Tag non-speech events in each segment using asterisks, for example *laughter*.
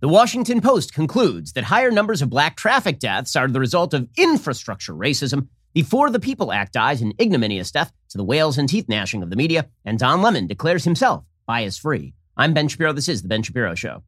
The Washington Post concludes that higher numbers of black traffic deaths are the result of infrastructure racism. The For the People Act dies an ignominious death to the wails and teeth gnashing of the media, and Don Lemon declares himself bias free. I'm Ben Shapiro. This is The Ben Shapiro Show.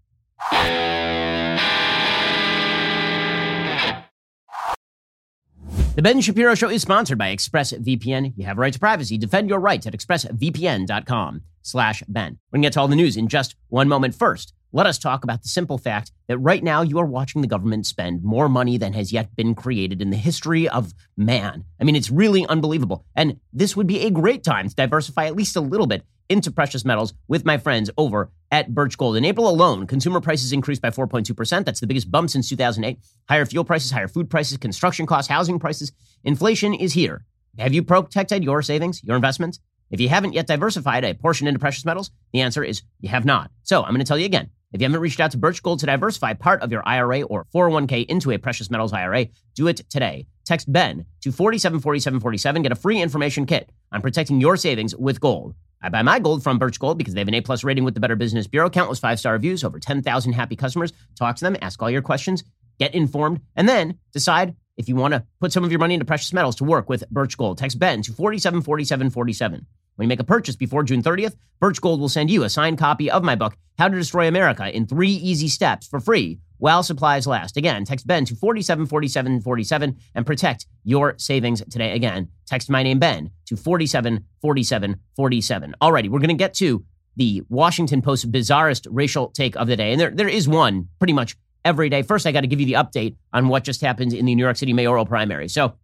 The Ben Shapiro Show is sponsored by ExpressVPN. You have a right to privacy. Defend your rights at expressvpn.com slash Ben. We're going to get to all the news in just one moment. First, let us talk about the simple fact that right now you are watching the government spend more money than has yet been created in the history of man. I mean, it's really unbelievable. And this would be a great time to diversify at least a little bit into precious metals with my friends over at Birch Gold. In April alone, consumer prices increased by 4.2%. That's the biggest bump since 2008. Higher fuel prices, higher food prices, construction costs, housing prices. Inflation is here. Have you protected your savings, your investments? If you haven't yet diversified a portion into precious metals, the answer is you have not. So I'm going to tell you again. If you haven't reached out to Birch Gold to diversify part of your IRA or 401k into a precious metals IRA, do it today. Text Ben to 474747. Get a free information kit on protecting your savings with gold. I buy my gold from Birch Gold because they have an A plus rating with the Better Business Bureau, countless five star reviews, over 10,000 happy customers. Talk to them, ask all your questions, get informed, and then decide if you want to put some of your money into precious metals to work with Birch Gold. Text Ben to 474747. When you make a purchase before June 30th, Birch Gold will send you a signed copy of my book, How to Destroy America in Three Easy Steps for free while supplies last. Again, text Ben to 474747 and protect your savings today. Again, text my name Ben to 474747. Alrighty, we're going to get to the Washington Post bizarrest racial take of the day. And there, there is one pretty much every day. First, I got to give you the update on what just happened in the New York City mayoral primary. So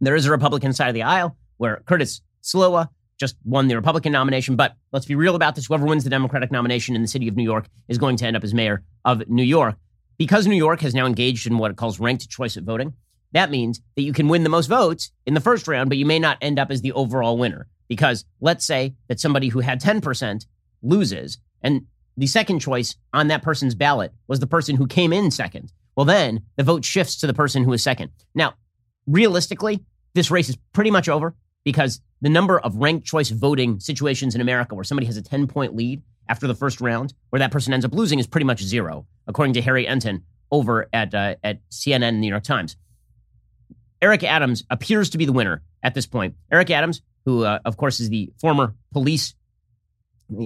there is a Republican side of the aisle where Curtis Sliwa just won the Republican nomination. But let's be real about this. Whoever wins the Democratic nomination in the city of New York is going to end up as mayor of New York. Because New York has now engaged in what it calls ranked choice of voting, that means that you can win the most votes in the first round, but you may not end up as the overall winner. Because let's say that somebody who had 10% loses, and the second choice on that person's ballot was the person who came in second. Well, then the vote shifts to the person who is second. Now, realistically, this race is pretty much over because the number of ranked choice voting situations in America where somebody has a 10 point lead after the first round, where that person ends up losing, is pretty much zero, according to Harry Enten over at, uh, at CNN and the New York Times. Eric Adams appears to be the winner at this point. Eric Adams, who, uh, of course, is the former police,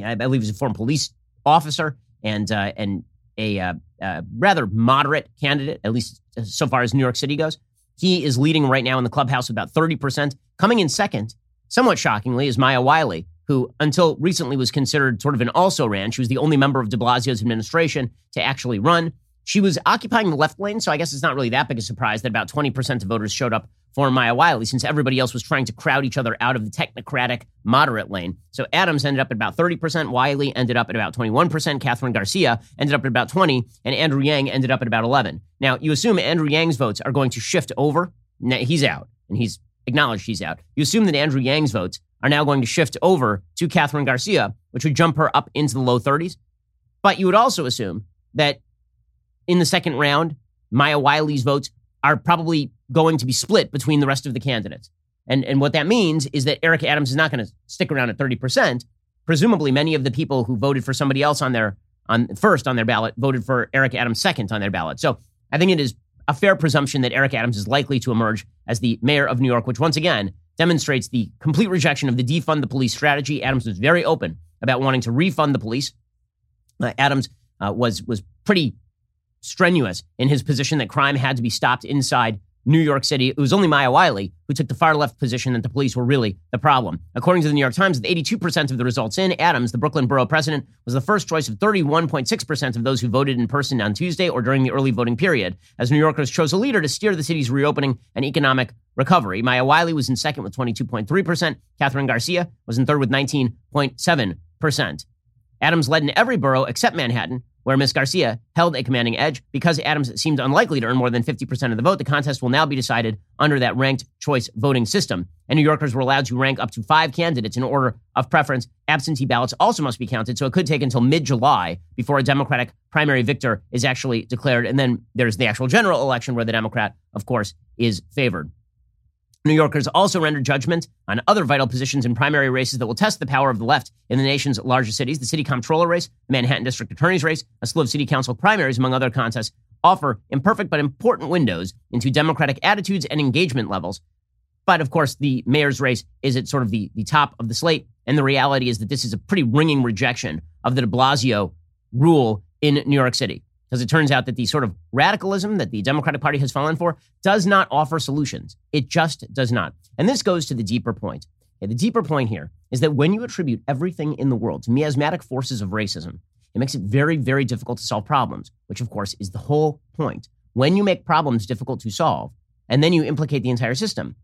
I believe he's a former police officer and, uh, and a uh, uh, rather moderate candidate, at least so far as New York City goes. He is leading right now in the clubhouse about 30%. Coming in second, somewhat shockingly, is Maya Wiley, who until recently was considered sort of an also ran. She was the only member of de Blasio's administration to actually run. She was occupying the left lane, so I guess it's not really that big a surprise that about 20% of voters showed up for Maya Wiley, since everybody else was trying to crowd each other out of the technocratic moderate lane. So Adams ended up at about 30%, Wiley ended up at about 21%, Kathryn Garcia ended up at about 20, and Andrew Yang ended up at about 11. Now, you assume Andrew Yang's votes are going to shift over. He's out, and he's acknowledged he's out. You assume that Andrew Yang's votes are now going to shift over to Kathryn Garcia, which would jump her up into the low 30s. But you would also assume that in the second round, Maya Wiley's votes are probably going to be split between the rest of the candidates. And, and what that means is that Eric Adams is not going to stick around at 30%. Presumably, many of the people who voted for somebody else on their on first on their ballot voted for Eric Adams second on their ballot. So I think it is a fair presumption that Eric Adams is likely to emerge as the mayor of New York, which once again demonstrates the complete rejection of the defund the police strategy. Adams was very open about wanting to refund the police. Uh, Adams uh, was was pretty strenuous in his position that crime had to be stopped inside New York City. It was only Maya Wiley who took the far left position that the police were really the problem. According to the New York Times, with 82% of the results in, Adams, the Brooklyn borough president, was the first choice of 31.6% of those who voted in person on Tuesday or during the early voting period, as New Yorkers chose a leader to steer the city's reopening and economic recovery. Maya Wiley was in second with 22.3%. Kathryn Garcia was in third with 19.7%. Adams led in every borough except Manhattan, where Ms. Garcia held a commanding edge. Because Adams seemed unlikely to earn more than 50% of the vote, the contest will now be decided under that ranked choice voting system. And New Yorkers were allowed to rank up to five candidates in order of preference. Absentee ballots also must be counted, so it could take until mid July before a Democratic primary victor is actually declared. And then there's the actual general election where the Democrat, of course, is favored. New Yorkers also rendered judgment on other vital positions in primary races that will test the power of the left in the nation's largest cities. The city comptroller race, the Manhattan district attorney's race, a slew of city council primaries, among other contests, offer imperfect but important windows into Democratic attitudes and engagement levels. But of course, the mayor's race is at sort of the, the top of the slate. And the reality is that this is a pretty ringing rejection of the de Blasio rule in New York City because it turns out that the sort of radicalism that the Democratic Party has fallen for does not offer solutions. It just does not. And this goes to the deeper point. the deeper point here is that when you attribute everything in the world to miasmatic forces of racism, it makes it very, very difficult to solve problems, which of course is the whole point. When you make problems difficult to solve, and then you implicate the entire system,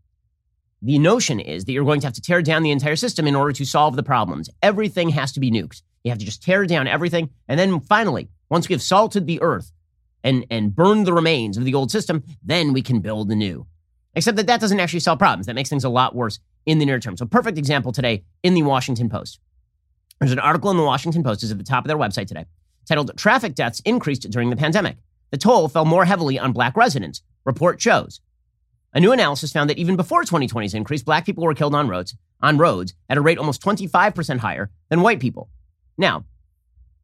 the notion is that you're going to have to tear down the entire system in order to solve the problems. Everything has to be nuked. You have to just tear down everything. And then finally, once we have salted the earth and, and burned the remains of the old system, then we can build the new. Except that that doesn't actually solve problems. That makes things a lot worse in the near term. So, perfect example today in the Washington Post. There's an article in the Washington Post, is at the top of their website today, titled Traffic Deaths Increased During the Pandemic. The toll fell more heavily on black residents, report shows. A new analysis found that even before 2020's increase, black people were killed on roads, on roads at a rate almost 25% higher than white people. Now,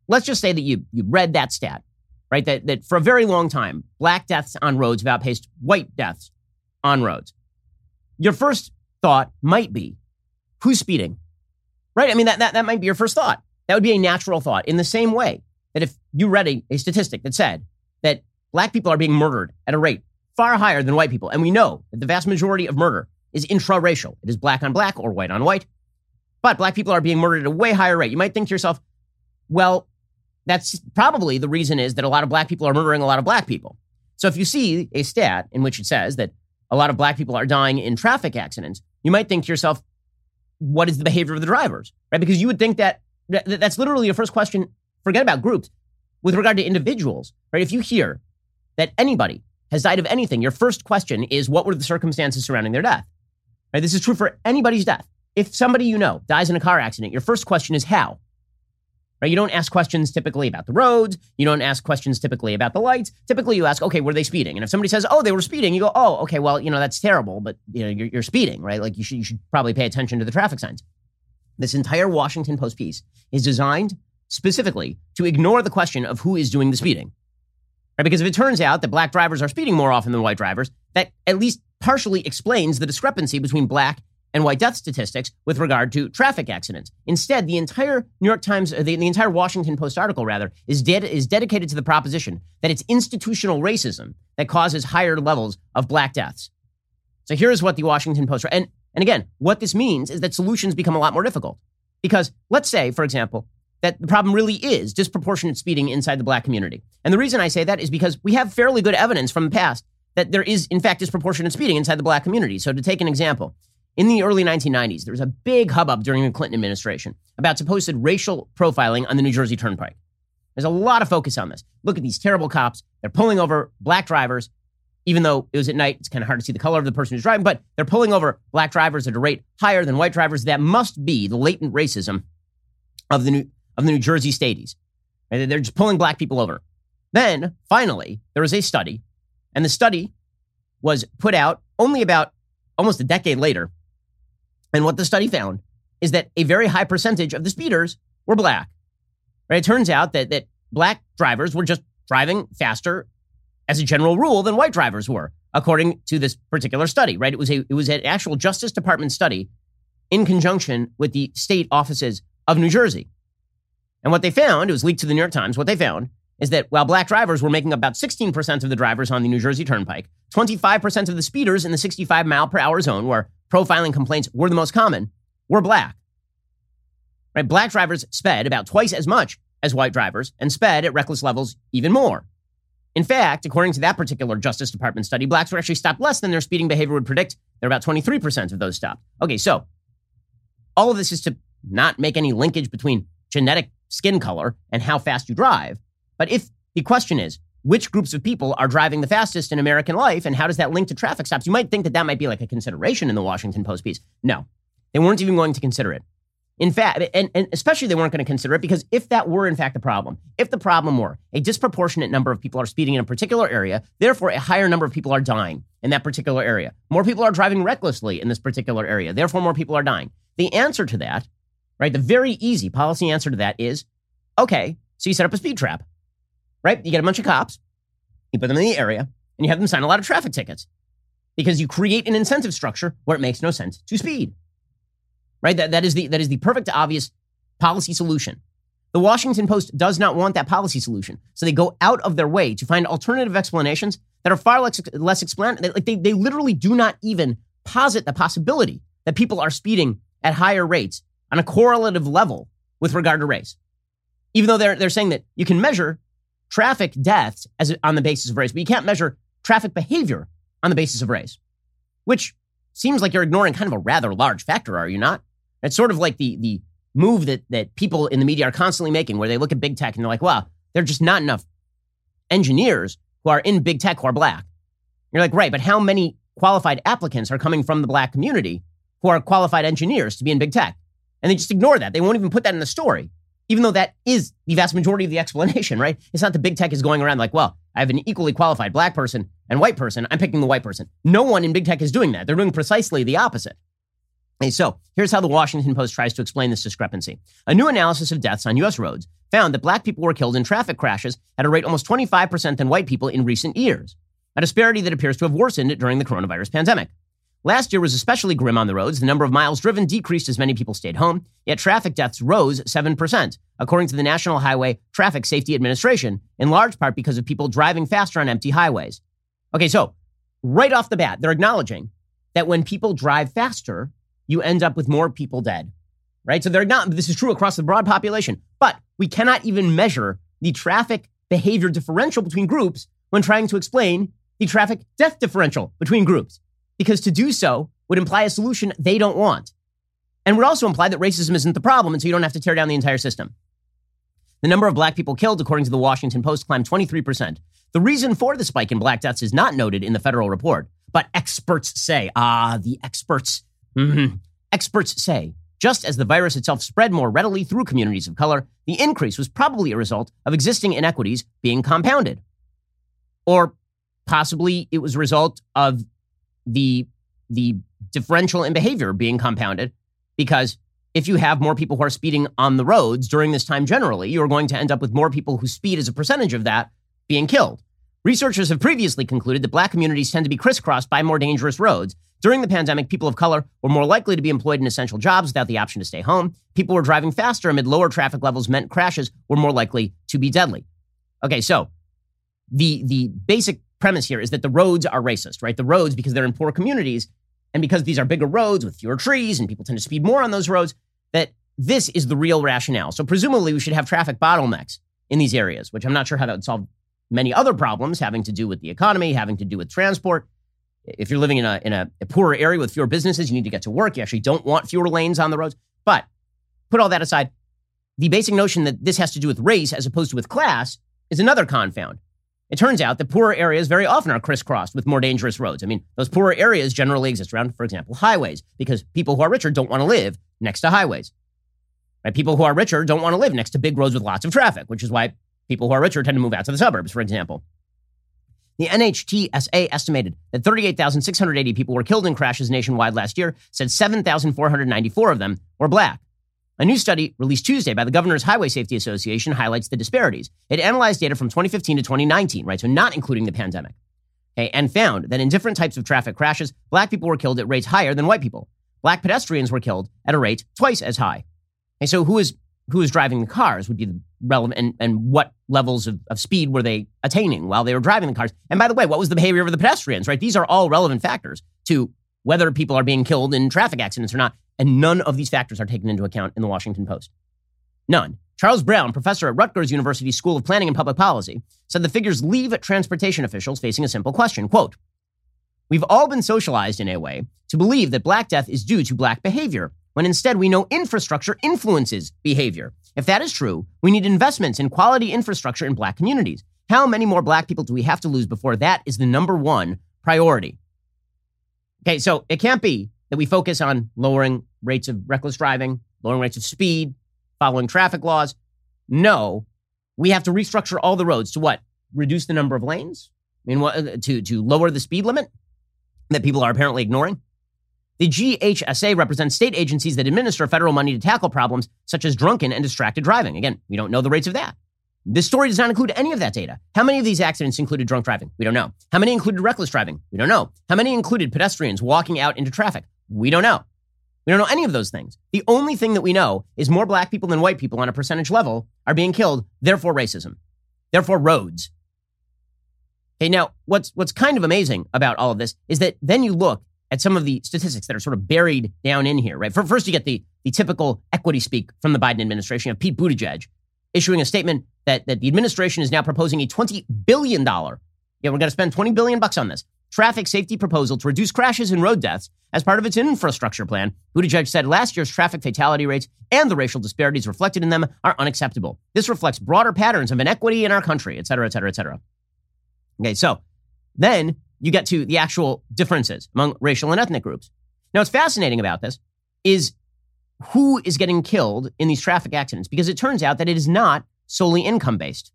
let's just say that you, you read that stat, right? That, that for a very long time, black deaths on roads have outpaced white deaths on roads. Your first thought might be, who's speeding? Right? I mean, that, that, that might be your first thought. That would be a natural thought. In the same way that if you read a, a statistic that said that black people are being murdered at a rate far higher than white people, and we know that the vast majority of murder is intraracial, it is black on black or white on white, but black people are being murdered at a way higher rate. You might think to yourself, well, that's probably the reason is that a lot of black people are murdering a lot of black people. So if you see a stat in which it says that a lot of black people are dying in traffic accidents, you might think to yourself, what is the behavior of the drivers? Right? Because you would think that that's literally your first question. Forget about groups. With regard to individuals, right? If you hear that anybody has died of anything, your first question is what were the circumstances surrounding their death? Right? This is true for anybody's death. If somebody you know dies in a car accident, your first question is how? Right? You don't ask questions typically about the roads. You don't ask questions typically about the lights. Typically, you ask, okay, were they speeding? And if somebody says, oh, they were speeding, you go, oh, okay, well, you know, that's terrible, but you know, you're, you're speeding, right? Like you should, you should probably pay attention to the traffic signs. This entire Washington Post piece is designed specifically to ignore the question of who is doing the speeding. Right? Because if it turns out that black drivers are speeding more often than white drivers, that at least partially explains the discrepancy between black and white death statistics with regard to traffic accidents. Instead, the entire New York Times, the, the entire Washington Post article, rather, is, is dedicated to the proposition that it's institutional racism that causes higher levels of black deaths. So here's what the Washington Post, and, and again, what this means is that solutions become a lot more difficult. Because let's say, for example, that the problem really is disproportionate speeding inside the black community. And the reason I say that is because we have fairly good evidence from the past that there is, in fact, disproportionate speeding inside the black community. So to take an example, in the early 1990s, there was a big hubbub during the Clinton administration about supposed racial profiling on the New Jersey Turnpike. There's a lot of focus on this. Look at these terrible cops. They're pulling over black drivers, even though it was at night. It's kind of hard to see the color of the person who's driving, but they're pulling over black drivers at a rate higher than white drivers. That must be the latent racism of the New, of the New Jersey Staties. They're just pulling black people over. Then, finally, there was a study, and the study was put out only about almost a decade later and what the study found is that a very high percentage of the speeders were black. Right? It turns out that, that black drivers were just driving faster as a general rule than white drivers were, according to this particular study, right? It was a it was an actual Justice Department study in conjunction with the state offices of New Jersey. And what they found, it was leaked to the New York Times, what they found is that while black drivers were making about 16% of the drivers on the New Jersey Turnpike, 25% of the speeders in the 65 mile per hour zone where profiling complaints were the most common were black. Right? Black drivers sped about twice as much as white drivers and sped at reckless levels even more. In fact, according to that particular Justice Department study, blacks were actually stopped less than their speeding behavior would predict. They're about 23% of those stopped. Okay, so all of this is to not make any linkage between genetic skin color and how fast you drive. But if the question is, which groups of people are driving the fastest in American life and how does that link to traffic stops? You might think that that might be like a consideration in the Washington Post piece. No, they weren't even going to consider it. in fact, and, and especially they weren't going to consider it because if that were in fact the problem, if the problem were a disproportionate number of people are speeding in a particular area, therefore a higher number of people are dying in that particular area. More people are driving recklessly in this particular area, therefore more people are dying. The answer to that, right, the very easy policy answer to that is okay, so you set up a speed trap, right? You get a bunch of cops, you put them in the area, and you have them sign a lot of traffic tickets because you create an incentive structure where it makes no sense to speed right? That, that, is the, that is the perfect, obvious policy solution. The Washington Post does not want that policy solution. So they go out of their way to find alternative explanations that are far less, less explanatory. Like they, they literally do not even posit the possibility that people are speeding at higher rates on a correlative level with regard to race. Even though they're, they're saying that you can measure traffic deaths as on the basis of race, but you can't measure traffic behavior on the basis of race, which seems like you're ignoring kind of a rather large factor, are you not? It's sort of like the the move that that people in the media are constantly making, where they look at big tech and they're like, "Wow, there are just not enough engineers who are in big tech who are black." You're like, right, but how many qualified applicants are coming from the black community who are qualified engineers to be in big tech? And they just ignore that. They won't even put that in the story, even though that is the vast majority of the explanation, right? It's not the big tech is going around like, well, I have an equally qualified black person and white person. I'm picking the white person. No one in big tech is doing that. They're doing precisely the opposite. Okay, so here's how the Washington Post tries to explain this discrepancy. A new analysis of deaths on U.S. roads found that black people were killed in traffic crashes at a rate almost 25% than white people in recent years, a disparity that appears to have worsened during the coronavirus pandemic. Last year was especially grim on the roads. The number of miles driven decreased as many people stayed home, yet traffic deaths rose 7%, according to the National Highway Traffic Safety Administration, in large part because of people driving faster on empty highways. Okay, so right off the bat, they're acknowledging that when people drive faster, you end up with more people dead, right? So they're not, this is true across the broad population, but we cannot even measure the traffic behavior differential between groups when trying to explain the traffic death differential between groups, because to do so would imply a solution they don't want. And would also imply that racism isn't the problem, and so you don't have to tear down the entire system. The number of black people killed, according to the Washington Post, climbed 23%. The reason for the spike in black deaths is not noted in the federal report, but experts say, ah, the experts Mm-hmm. Experts say just as the virus itself spread more readily through communities of color, the increase was probably a result of existing inequities being compounded. Or possibly it was a result of the, the differential in behavior being compounded because if you have more people who are speeding on the roads during this time generally, you're going to end up with more people who speed as a percentage of that being killed. Researchers have previously concluded that black communities tend to be crisscrossed by more dangerous roads. During the pandemic, people of color were more likely to be employed in essential jobs without the option to stay home. People were driving faster amid lower traffic levels meant crashes were more likely to be deadly. Okay, so the the basic premise here is that the roads are racist, right? The roads because they're in poor communities and because these are bigger roads with fewer trees and people tend to speed more on those roads, that this is the real rationale. So presumably we should have traffic bottlenecks in these areas, which I'm not sure how that would solve many other problems having to do with the economy, having to do with transport. If you're living in a, in a, a poorer area with fewer businesses, you need to get to work. You actually don't want fewer lanes on the roads. But put all that aside, the basic notion that this has to do with race as opposed to with class is another confound. It turns out that poorer areas very often are crisscrossed with more dangerous roads. I mean, those poorer areas generally exist around, for example, highways, because people who are richer don't want to live next to highways. Right? People who are richer don't want to live next to big roads with lots of traffic, which is why People who are richer tend to move out to the suburbs, for example. The NHTSA estimated that 38,680 people were killed in crashes nationwide last year, said 7,494 of them were black. A new study released Tuesday by the Governor's Highway Safety Association highlights the disparities. It analyzed data from 2015 to 2019, right, so not including the pandemic, okay, and found that in different types of traffic crashes, black people were killed at rates higher than white people. Black pedestrians were killed at a rate twice as high. And so who is who is driving the cars would be the relevant and, and what levels of, of speed were they attaining while they were driving the cars. And by the way, what was the behavior of the pedestrians, right? These are all relevant factors to whether people are being killed in traffic accidents or not. And none of these factors are taken into account in the Washington Post. None. Charles Brown, professor at Rutgers University School of Planning and Public Policy, said the figures leave transportation officials facing a simple question. Quote, We've all been socialized in a way to believe that black death is due to black behavior when instead we know infrastructure influences behavior. If that is true, we need investments in quality infrastructure in black communities. How many more black people do we have to lose before that is the number one priority? Okay, so it can't be that we focus on lowering rates of reckless driving, lowering rates of speed, following traffic laws. No, we have to restructure all the roads to what? Reduce the number of lanes? I mean, what, uh, to, to lower the speed limit that people are apparently ignoring? The GHSA represents state agencies that administer federal money to tackle problems such as drunken and distracted driving. Again, we don't know the rates of that. This story does not include any of that data. How many of these accidents included drunk driving? We don't know. How many included reckless driving? We don't know. How many included pedestrians walking out into traffic? We don't know. We don't know any of those things. The only thing that we know is more black people than white people on a percentage level are being killed, therefore racism, therefore roads. Okay, now what's what's kind of amazing about all of this is that then you look at some of the statistics that are sort of buried down in here, right? First, you get the, the typical equity speak from the Biden administration of Pete Buttigieg issuing a statement that, that the administration is now proposing a $20 billion, yeah, we're going to spend 20 billion bucks on this, traffic safety proposal to reduce crashes and road deaths as part of its infrastructure plan. Buttigieg said last year's traffic fatality rates and the racial disparities reflected in them are unacceptable. This reflects broader patterns of inequity in our country, et cetera, et cetera, et cetera. Okay, so then you get to the actual differences among racial and ethnic groups. Now, what's fascinating about this is who is getting killed in these traffic accidents because it turns out that it is not solely income based,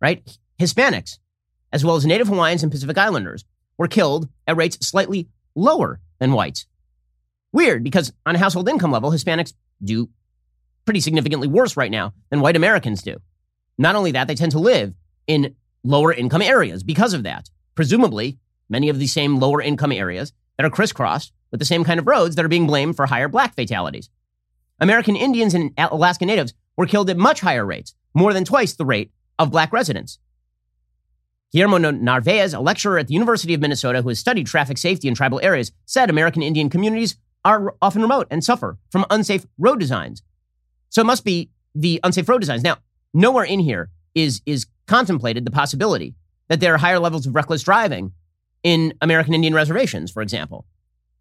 right? Hispanics, as well as Native Hawaiians and Pacific Islanders, were killed at rates slightly lower than whites. Weird because on a household income level, Hispanics do pretty significantly worse right now than white Americans do. Not only that, they tend to live in lower income areas because of that. Presumably, many of the same lower income areas that are crisscrossed with the same kind of roads that are being blamed for higher black fatalities. American Indians and Alaska Natives were killed at much higher rates, more than twice the rate of black residents. Guillermo Narvaez, a lecturer at the University of Minnesota who has studied traffic safety in tribal areas, said American Indian communities are often remote and suffer from unsafe road designs. So it must be the unsafe road designs. Now, nowhere in here is, is contemplated the possibility that there are higher levels of reckless driving in American Indian reservations, for example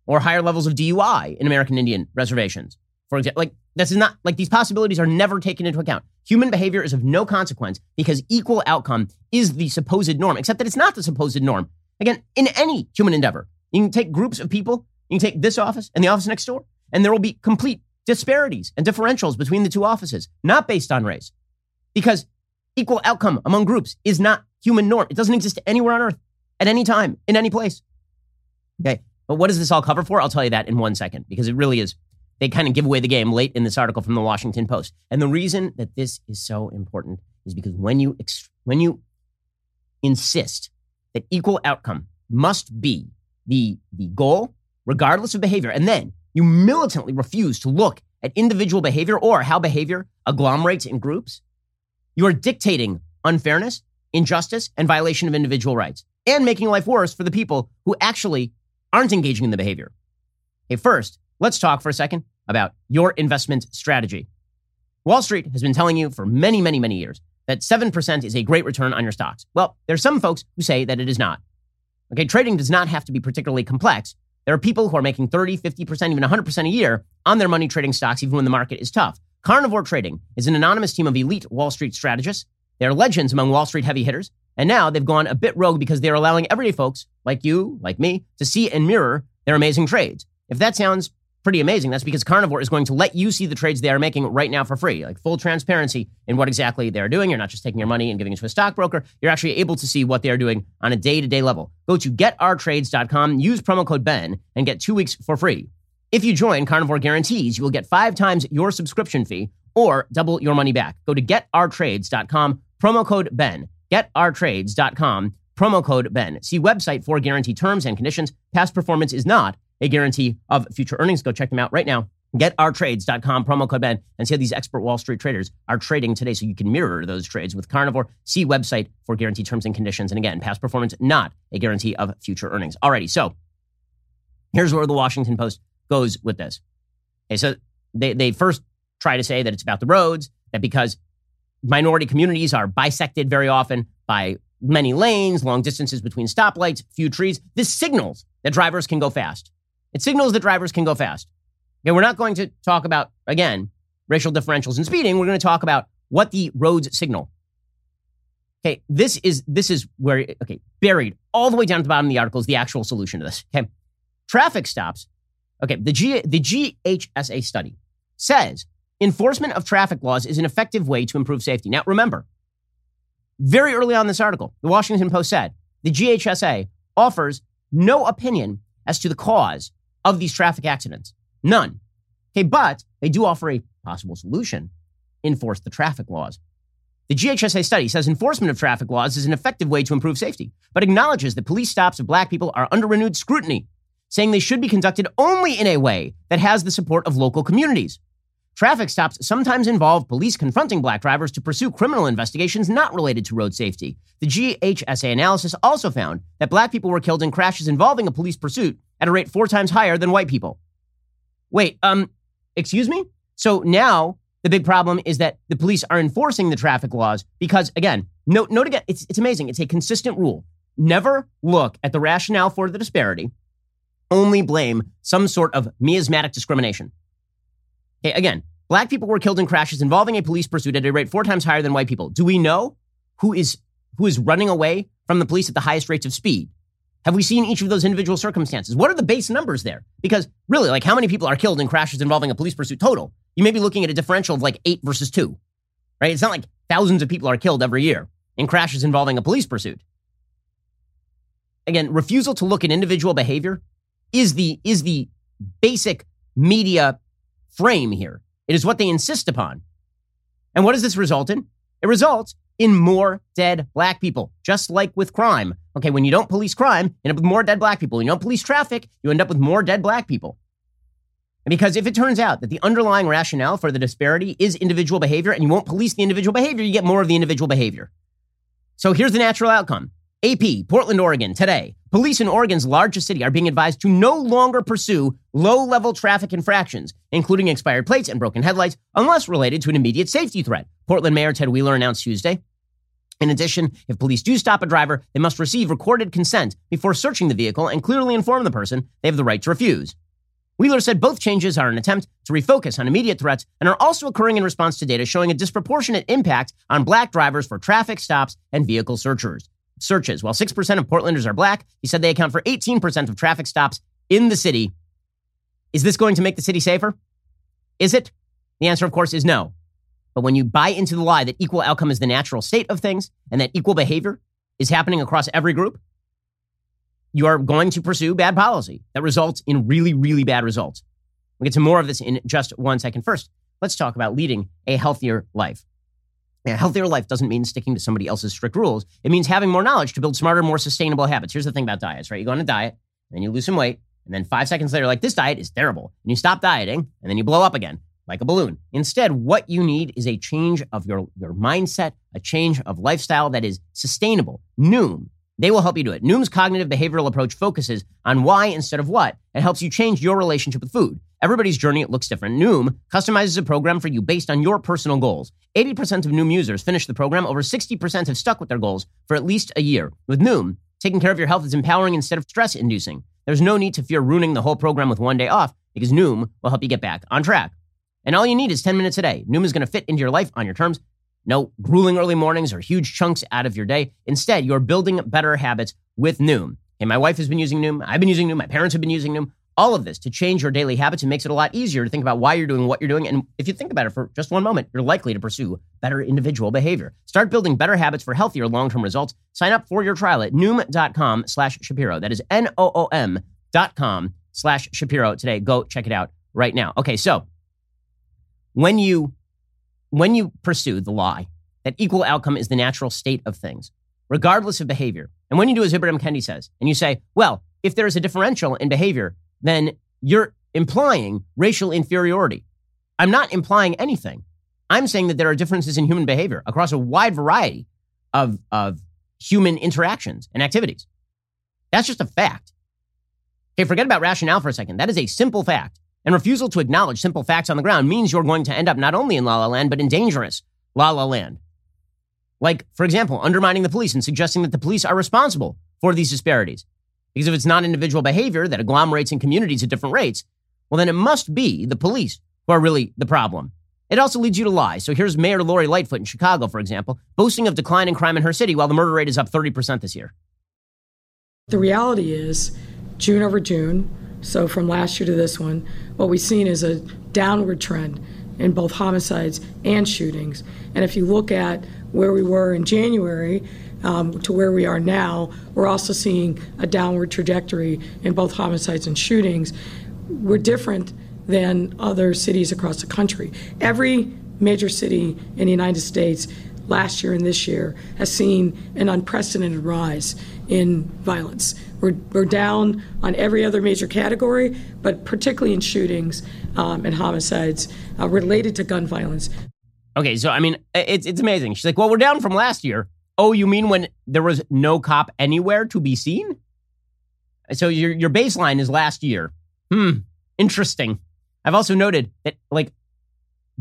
or higher levels of DUI in American Indian reservations. For example, like this is not like these possibilities are never taken into account. Human behavior is of no consequence because equal outcome is the supposed norm, except that it's not the supposed norm. Again, in any human endeavor, you can take groups of people, you can take this office and the office next door, and there will be complete disparities and differentials between the two offices, not based on race. Because equal outcome among groups is not human norm. It doesn't exist anywhere on earth at any time, in any place. Okay. But what does this all cover for? I'll tell you that in one second because it really is. They kind of give away the game late in this article from the Washington Post. And the reason that this is so important is because when you when you insist that equal outcome must be the the goal, regardless of behavior, and then you militantly refuse to look at individual behavior or how behavior agglomerates in groups, you are dictating unfairness, injustice, and violation of individual rights, and making life worse for the people who actually aren't engaging in the behavior. Okay, first, let's talk for a second about your investment strategy. Wall Street has been telling you for many, many, many years that 7% is a great return on your stocks. Well, there are some folks who say that it is not. Okay, trading does not have to be particularly complex. There are people who are making 30, 50%, even 100% a year on their money trading stocks, even when the market is tough. Carnivore Trading is an anonymous team of elite Wall Street strategists. They are legends among Wall Street heavy hitters. And now they've gone a bit rogue because they're allowing everyday folks like you, like me, to see and mirror their amazing trades. If that sounds pretty amazing, that's because Carnivore is going to let you see the trades they are making right now for free, like full transparency in what exactly they're doing. You're not just taking your money and giving it to a stockbroker. You're actually able to see what they're doing on a day to day level. Go to getourtrades.com, use promo code BEN, and get two weeks for free. If you join Carnivore Guarantees, you will get five times your subscription fee or double your money back. Go to getourtrades.com, promo code BEN getourtrades.com, promo code Ben. See website for guarantee terms and conditions. Past performance is not a guarantee of future earnings. Go check them out right now. GetOurTrades.com, promo code Ben, and see how these expert Wall Street traders are trading today so you can mirror those trades with Carnivore. See website for guarantee terms and conditions. And again, past performance, not a guarantee of future earnings. Alrighty, so here's where the Washington Post goes with this. Okay, so they, they first try to say that it's about the roads, that because minority communities are bisected very often by many lanes, long distances between stoplights, few trees. This signals that drivers can go fast. It signals that drivers can go fast. Okay, we're not going to talk about, again, racial differentials in speeding. We're going to talk about what the roads signal. Okay, this is this is where okay, buried all the way down to the bottom of the article is the actual solution to this. Okay. Traffic stops. Okay, the G the GHSA study says enforcement of traffic laws is an effective way to improve safety. Now, remember, very early on this article, the Washington Post said the GHSA offers no opinion as to the cause of these traffic accidents. None. Okay, but they do offer a possible solution enforce the traffic laws. The GHSA study says enforcement of traffic laws is an effective way to improve safety, but acknowledges that police stops of black people are under renewed scrutiny, saying they should be conducted only in a way that has the support of local communities. Traffic stops sometimes involve police confronting black drivers to pursue criminal investigations not related to road safety. The GHSA analysis also found that black people were killed in crashes involving a police pursuit at a rate four times higher than white people. Wait, um, excuse me? So now the big problem is that the police are enforcing the traffic laws because, again, note, note again, it's, it's amazing. It's a consistent rule. Never look at the rationale for the disparity, only blame some sort of miasmatic discrimination. Okay, again, black people were killed in crashes involving a police pursuit at a rate four times higher than white people. Do we know who is who is running away from the police at the highest rates of speed? Have we seen each of those individual circumstances? What are the base numbers there? Because really, like how many people are killed in crashes involving a police pursuit total? You may be looking at a differential of like eight versus two, right? It's not like thousands of people are killed every year in crashes involving a police pursuit. Again, refusal to look at individual behavior is the is the basic media frame here. It is what they insist upon. And what does this result in? It results in more dead black people, just like with crime. Okay, when you don't police crime, you end up with more dead black people. When you don't police traffic, you end up with more dead black people. And because if it turns out that the underlying rationale for the disparity is individual behavior and you won't police the individual behavior, you get more of the individual behavior. So here's the natural outcome. AP, Portland, Oregon, today. Police in Oregon's largest city are being advised to no longer pursue low level traffic infractions, including expired plates and broken headlights, unless related to an immediate safety threat, Portland Mayor Ted Wheeler announced Tuesday. In addition, if police do stop a driver, they must receive recorded consent before searching the vehicle and clearly inform the person they have the right to refuse. Wheeler said both changes are an attempt to refocus on immediate threats and are also occurring in response to data showing a disproportionate impact on black drivers for traffic stops and vehicle searchers. Searches. While 6% of Portlanders are black, he said they account for 18% of traffic stops in the city. Is this going to make the city safer? Is it? The answer, of course, is no. But when you buy into the lie that equal outcome is the natural state of things and that equal behavior is happening across every group, you are going to pursue bad policy that results in really, really bad results. We'll get to more of this in just one second. First, let's talk about leading a healthier life. A healthier life doesn't mean sticking to somebody else's strict rules. It means having more knowledge to build smarter, more sustainable habits. Here's the thing about diets, right? You go on a diet, and then you lose some weight, and then five seconds later, like, this diet is terrible. And you stop dieting, and then you blow up again like a balloon. Instead, what you need is a change of your, your mindset, a change of lifestyle that is sustainable. Noom. They will help you do it. Noom's cognitive behavioral approach focuses on why instead of what. It helps you change your relationship with food. Everybody's journey it looks different. Noom customizes a program for you based on your personal goals. 80% of Noom users finish the program. Over 60% have stuck with their goals for at least a year. With Noom, taking care of your health is empowering instead of stress inducing. There's no need to fear ruining the whole program with one day off because Noom will help you get back on track. And all you need is 10 minutes a day. Noom is going to fit into your life on your terms. No grueling early mornings or huge chunks out of your day. Instead, you're building better habits with Noom. And my wife has been using Noom. I've been using Noom. My parents have been using Noom. All of this to change your daily habits and makes it a lot easier to think about why you're doing what you're doing. And if you think about it for just one moment, you're likely to pursue better individual behavior. Start building better habits for healthier long-term results. Sign up for your trial at noom.com slash Shapiro. That is N-O-O-M dot com slash Shapiro today. Go check it out right now. Okay, so when you when you pursue the lie that equal outcome is the natural state of things, regardless of behavior, and when you do as Ibram Kendi says, and you say, well, if there is a differential in behavior, then you're implying racial inferiority. I'm not implying anything. I'm saying that there are differences in human behavior across a wide variety of, of human interactions and activities. That's just a fact. Okay, forget about rationale for a second. That is a simple fact. And refusal to acknowledge simple facts on the ground means you're going to end up not only in la la land, but in dangerous la la land. Like, for example, undermining the police and suggesting that the police are responsible for these disparities. Because if it's not individual behavior that agglomerates in communities at different rates, well, then it must be the police who are really the problem. It also leads you to lie. So here's Mayor Lori Lightfoot in Chicago, for example, boasting of decline in crime in her city while the murder rate is up 30% this year. The reality is, June over June, so from last year to this one, what we've seen is a downward trend in both homicides and shootings. And if you look at where we were in January um, to where we are now, we're also seeing a downward trajectory in both homicides and shootings. We're different than other cities across the country. Every major city in the United States last year and this year has seen an unprecedented rise in violence. We're, we're down on every other major category, but particularly in shootings um, and homicides uh, related to gun violence. Okay, so I mean, it's, it's amazing. She's like, well, we're down from last year. Oh, you mean when there was no cop anywhere to be seen? So your, your baseline is last year. Hmm, interesting. I've also noted that like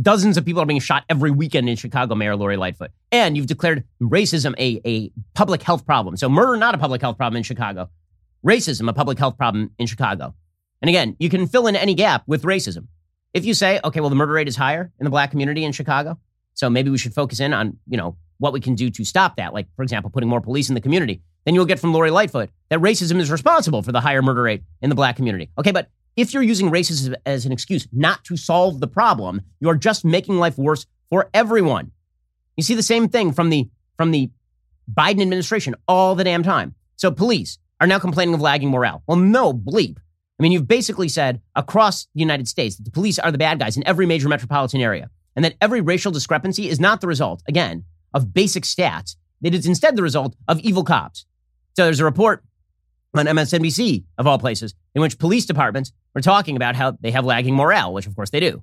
dozens of people are being shot every weekend in Chicago, Mayor Lori Lightfoot. And you've declared racism a, a public health problem. So murder not a public health problem in Chicago. Racism a public health problem in Chicago. And again, you can fill in any gap with racism. If you say, okay, well, the murder rate is higher in the black community in Chicago, so maybe we should focus in on, you know, what we can do to stop that. Like, for example, putting more police in the community. Then you'll get from Lori Lightfoot that racism is responsible for the higher murder rate in the black community. Okay, but if you're using racism as an excuse not to solve the problem, you are just making life worse for everyone. You see the same thing from the from the Biden administration all the damn time. So police are now complaining of lagging morale. Well, no bleep. I mean, you've basically said across the United States that the police are the bad guys in every major metropolitan area, and that every racial discrepancy is not the result, again, of basic stats. It is instead the result of evil cops. So there's a report on MSNBC, of all places, in which police departments were talking about how they have lagging morale, which of course they do.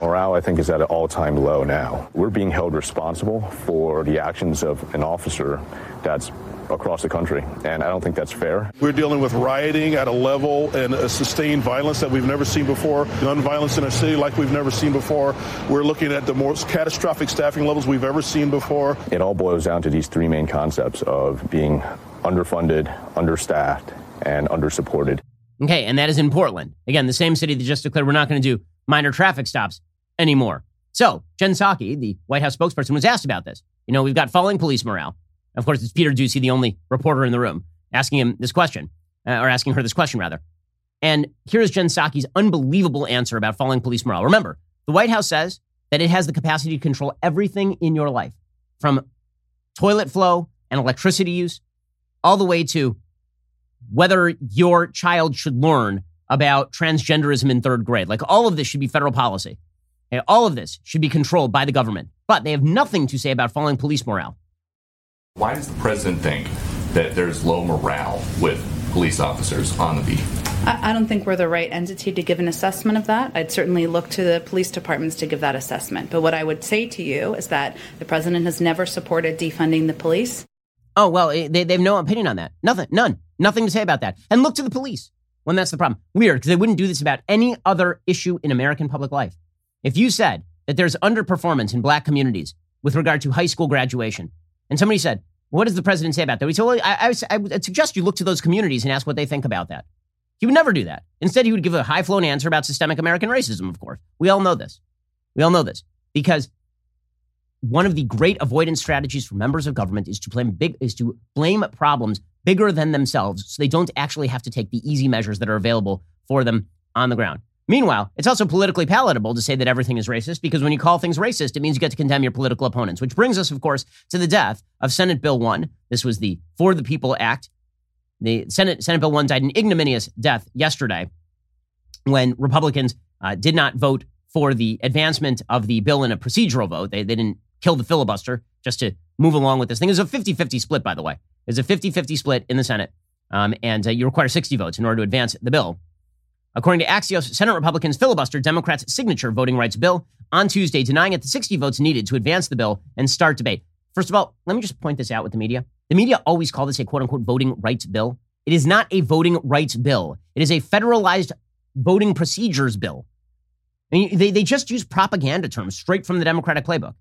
Morale, I think, is at an all time low now. We're being held responsible for the actions of an officer that's across the country, and I don't think that's fair. We're dealing with rioting at a level and a sustained violence that we've never seen before, gun violence in a city like we've never seen before. We're looking at the most catastrophic staffing levels we've ever seen before. It all boils down to these three main concepts of being underfunded, understaffed, and undersupported. Okay, and that is in Portland. Again, the same city that just declared we're not going to do minor traffic stops anymore. So, Jen Psaki, the White House spokesperson, was asked about this. You know, we've got falling police morale. Of course, it's Peter Doocy, the only reporter in the room, asking him this question, uh, or asking her this question, rather. And here's Jen Psaki's unbelievable answer about falling police morale. Remember, the White House says that it has the capacity to control everything in your life, from toilet flow and electricity use all the way to whether your child should learn about transgenderism in third grade. Like all of this should be federal policy. Okay? All of this should be controlled by the government. But they have nothing to say about falling police morale. Why does the president think that there's low morale with police officers on the beat? I don't think we're the right entity to give an assessment of that. I'd certainly look to the police departments to give that assessment. But what I would say to you is that the president has never supported defunding the police. Oh, well, eh, they, they have no opinion on that. Nothing. None. Nothing to say about that. And look to the police when that's the problem. Weird, because they wouldn't do this about any other issue in American public life. If you said that there's underperformance in black communities with regard to high school graduation, and somebody said, what does the president say about that? We said, well, I, I, I would suggest you look to those communities and ask what they think about that. He would never do that. Instead, he would give a high flown answer about systemic American racism, of course. We all know this. We all know this because one of the great avoidance strategies for members of government is to blame big is to blame problems bigger than themselves so they don't actually have to take the easy measures that are available for them on the ground. Meanwhile, it's also politically palatable to say that everything is racist because when you call things racist, it means you get to condemn your political opponents, which brings us, of course, to the death of Senate Bill 1. This was the For the People Act. The Senate, Senate Bill 1 died an ignominious death yesterday when Republicans uh, did not vote for the advancement of the bill in a procedural vote. They, they didn't kill the filibuster just to move along with this thing. It's a 50 50 split, by the way. It's a 50 50 split in the Senate. Um, and uh, you require 60 votes in order to advance the bill. According to Axios, Senate Republicans filibustered Democrats' signature voting rights bill on Tuesday, denying it the 60 votes needed to advance the bill and start debate. First of all, let me just point this out with the media. The media always call this a quote unquote voting rights bill. It is not a voting rights bill, it is a federalized voting procedures bill. I mean, they, they just use propaganda terms straight from the Democratic playbook.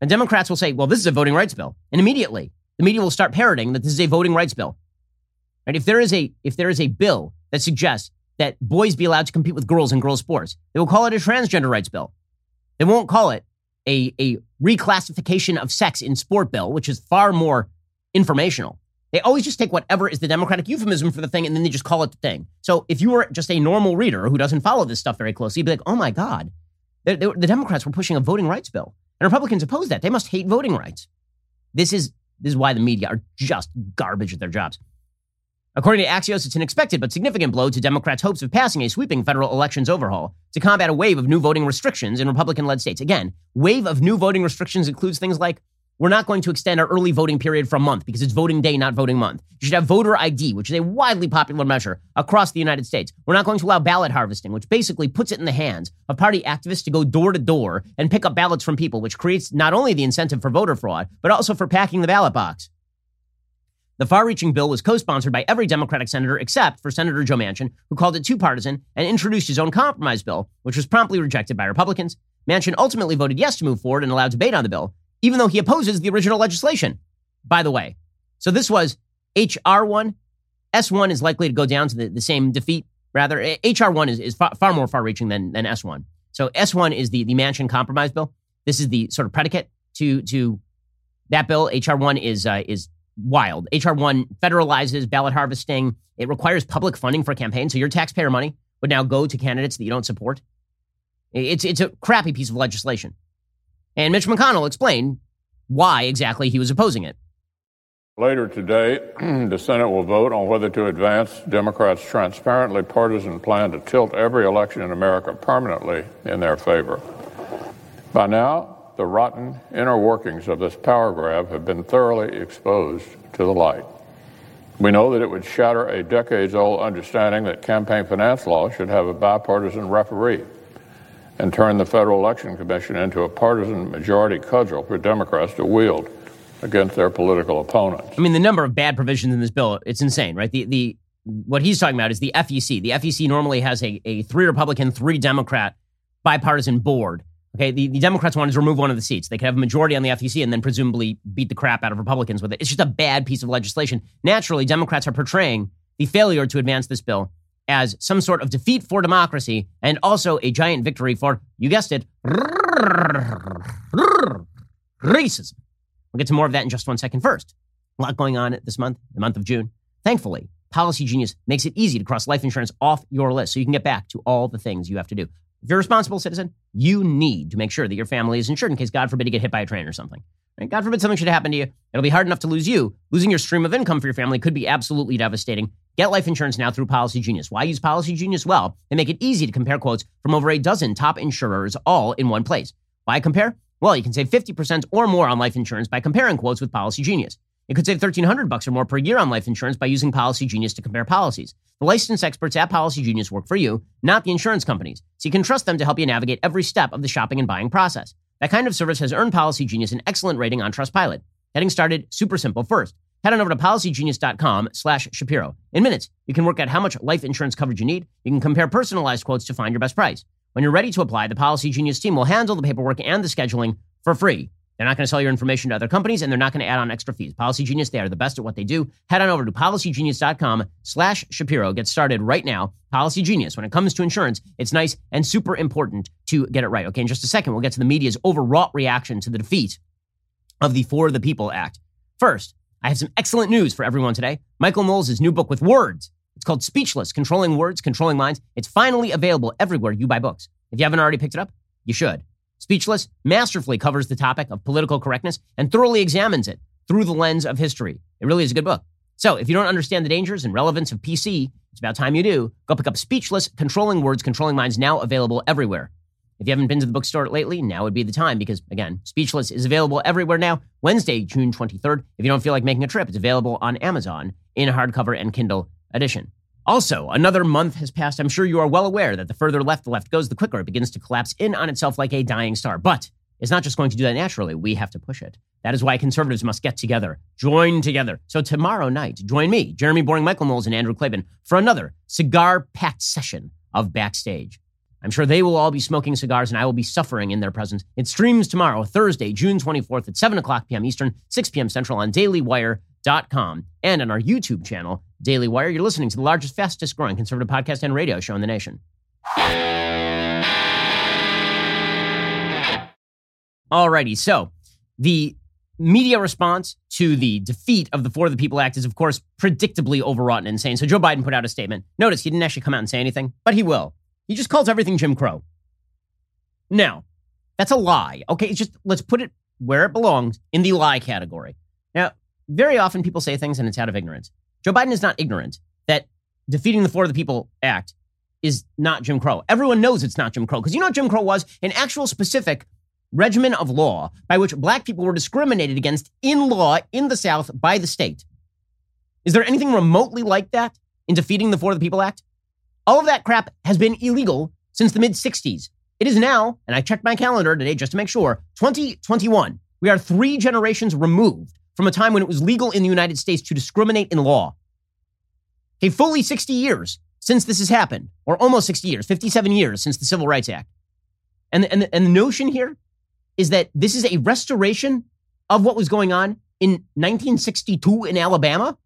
And Democrats will say, well, this is a voting rights bill. And immediately, the media will start parroting that this is a voting rights bill. Right? If there is a if there is a bill that suggests that boys be allowed to compete with girls in girls sports, they will call it a transgender rights bill. They won't call it a, a reclassification of sex in sport bill, which is far more informational. They always just take whatever is the Democratic euphemism for the thing and then they just call it the thing. So if you were just a normal reader who doesn't follow this stuff very closely, you'd be like, oh my God, they, they, the Democrats were pushing a voting rights bill. And Republicans oppose that. They must hate voting rights. This is, this is why the media are just garbage at their jobs. According to Axios, it's an expected but significant blow to Democrats' hopes of passing a sweeping federal elections overhaul to combat a wave of new voting restrictions in Republican led states. Again, wave of new voting restrictions includes things like we're not going to extend our early voting period for a month because it's voting day, not voting month. You should have voter ID, which is a widely popular measure across the United States. We're not going to allow ballot harvesting, which basically puts it in the hands of party activists to go door to door and pick up ballots from people, which creates not only the incentive for voter fraud, but also for packing the ballot box. The far reaching bill was co sponsored by every Democratic senator except for Senator Joe Manchin, who called it too partisan and introduced his own compromise bill, which was promptly rejected by Republicans. Manchin ultimately voted yes to move forward and allow debate on the bill, even though he opposes the original legislation, by the way. So this was HR1. S1 is likely to go down to the, the same defeat, rather. HR1 is, is far, far more far reaching than, than S1. So S1 is the, the Manchin compromise bill. This is the sort of predicate to, to that bill. HR1 is, uh, is wild. HR1 federalizes ballot harvesting. It requires public funding for campaigns. So your taxpayer money would now go to candidates that you don't support. It's, it's a crappy piece of legislation. And Mitch McConnell explained why exactly he was opposing it. Later today, *clears throat* the Senate will vote on whether to advance Democrats' transparently partisan plan to tilt every election in America permanently in their favor. By now, the rotten inner workings of this power grab have been thoroughly exposed to the light. We know that it would shatter a decades old understanding that campaign finance law should have a bipartisan referee and turn the Federal Election Commission into a partisan majority cudgel for Democrats to wield against their political opponents. I mean, the number of bad provisions in this bill, it's insane, right? The, the, what he's talking about is the FEC. The FEC normally has a, a three Republican, three Democrat bipartisan board Okay, the, the Democrats wanted to remove one of the seats. They could have a majority on the FEC and then presumably beat the crap out of Republicans with it. It's just a bad piece of legislation. Naturally, Democrats are portraying the failure to advance this bill as some sort of defeat for democracy and also a giant victory for, you guessed it, racism. We'll get to more of that in just one second. First, a lot going on this month, the month of June. Thankfully, Policy Genius makes it easy to cross life insurance off your list so you can get back to all the things you have to do. If you're a responsible citizen, you need to make sure that your family is insured in case, God forbid, you get hit by a train or something. Right? God forbid something should happen to you. It'll be hard enough to lose you. Losing your stream of income for your family could be absolutely devastating. Get life insurance now through Policy Genius. Why use Policy Genius? Well, they make it easy to compare quotes from over a dozen top insurers all in one place. Why compare? Well, you can save 50% or more on life insurance by comparing quotes with Policy Genius. You could save 1300 bucks or more per year on life insurance by using Policy Genius to compare policies. The licensed experts at Policy Genius work for you, not the insurance companies, so you can trust them to help you navigate every step of the shopping and buying process. That kind of service has earned Policy Genius an excellent rating on Trustpilot. Getting started, super simple. First, head on over to policygenius.com slash Shapiro. In minutes, you can work out how much life insurance coverage you need. You can compare personalized quotes to find your best price. When you're ready to apply, the Policy Genius team will handle the paperwork and the scheduling for free. They're not going to sell your information to other companies, and they're not going to add on extra fees. Policy Genius, they are the best at what they do. Head on over to policygenius.com slash Shapiro. Get started right now. Policy Genius. When it comes to insurance, it's nice and super important to get it right. Okay, in just a second, we'll get to the media's overwrought reaction to the defeat of the For the People Act. First, I have some excellent news for everyone today. Michael Knowles' new book with words. It's called Speechless Controlling Words, Controlling Minds. It's finally available everywhere you buy books. If you haven't already picked it up, you should. Speechless masterfully covers the topic of political correctness and thoroughly examines it through the lens of history. It really is a good book. So, if you don't understand the dangers and relevance of PC, it's about time you do. Go pick up Speechless Controlling Words, Controlling Minds, now available everywhere. If you haven't been to the bookstore lately, now would be the time because, again, Speechless is available everywhere now. Wednesday, June 23rd. If you don't feel like making a trip, it's available on Amazon in hardcover and Kindle edition. Also, another month has passed. I'm sure you are well aware that the further left the left goes, the quicker it begins to collapse in on itself like a dying star. But it's not just going to do that naturally. We have to push it. That is why conservatives must get together, join together. So tomorrow night, join me, Jeremy Boring, Michael Knowles, and Andrew Klavan for another cigar packed session of Backstage. I'm sure they will all be smoking cigars and I will be suffering in their presence. It streams tomorrow, Thursday, June 24th at 7 o'clock p.m. Eastern, 6 p.m. Central on dailywire.com and on our YouTube channel, Daily Wire. You're listening to the largest, fastest growing conservative podcast and radio show in the nation. Alrighty, so the media response to the defeat of the For the People Act is, of course, predictably overwrought and insane. So Joe Biden put out a statement. Notice he didn't actually come out and say anything, but he will. He just calls everything Jim Crow. Now, that's a lie. Okay, it's just let's put it where it belongs in the lie category. Now, very often people say things and it's out of ignorance. Joe Biden is not ignorant that defeating the For the People Act is not Jim Crow. Everyone knows it's not Jim Crow because you know what Jim Crow was? An actual specific regimen of law by which black people were discriminated against in law in the South by the state. Is there anything remotely like that in defeating the For the People Act? All of that crap has been illegal since the mid 60s. It is now, and I checked my calendar today just to make sure, 2021. We are three generations removed from a time when it was legal in the United States to discriminate in law. Okay, fully 60 years since this has happened, or almost 60 years, 57 years since the Civil Rights Act. And, and, and the notion here is that this is a restoration of what was going on in 1962 in Alabama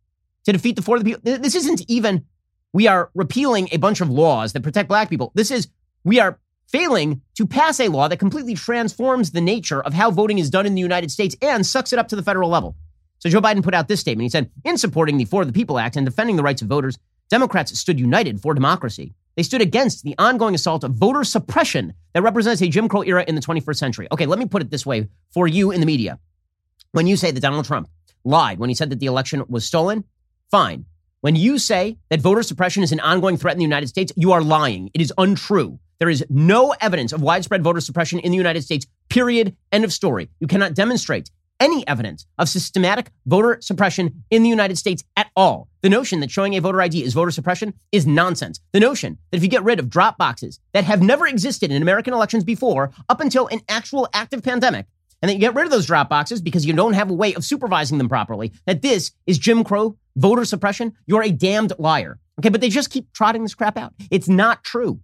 to defeat the For the People. This isn't even we are repealing a bunch of laws that protect black people. This is we are failing to pass a law that completely transforms the nature of how voting is done in the United States and sucks it up to the federal level. So Joe Biden put out this statement. He said, in supporting the For the People Act and defending the rights of voters, Democrats stood united for democracy. They stood against the ongoing assault of voter suppression that represents a Jim Crow era in the 21st century. Okay, let me put it this way for you in the media. When you say that Donald Trump lied when he said that the election was stolen, fine. When you say that voter suppression is an ongoing threat in the United States, you are lying. It is untrue. There is no evidence of widespread voter suppression in the United States, period. End of story. You cannot demonstrate any evidence of systematic voter suppression in the United States at all. The notion that showing a voter ID is voter suppression is nonsense. The notion that if you get rid of drop boxes that have never existed in American elections before, up until an actual active pandemic, and that you get rid of those drop boxes because you don't have a way of supervising them properly, that this is Jim Crow voter suppression, you're a damned liar. Okay, but they just keep trotting this crap out. It's not true.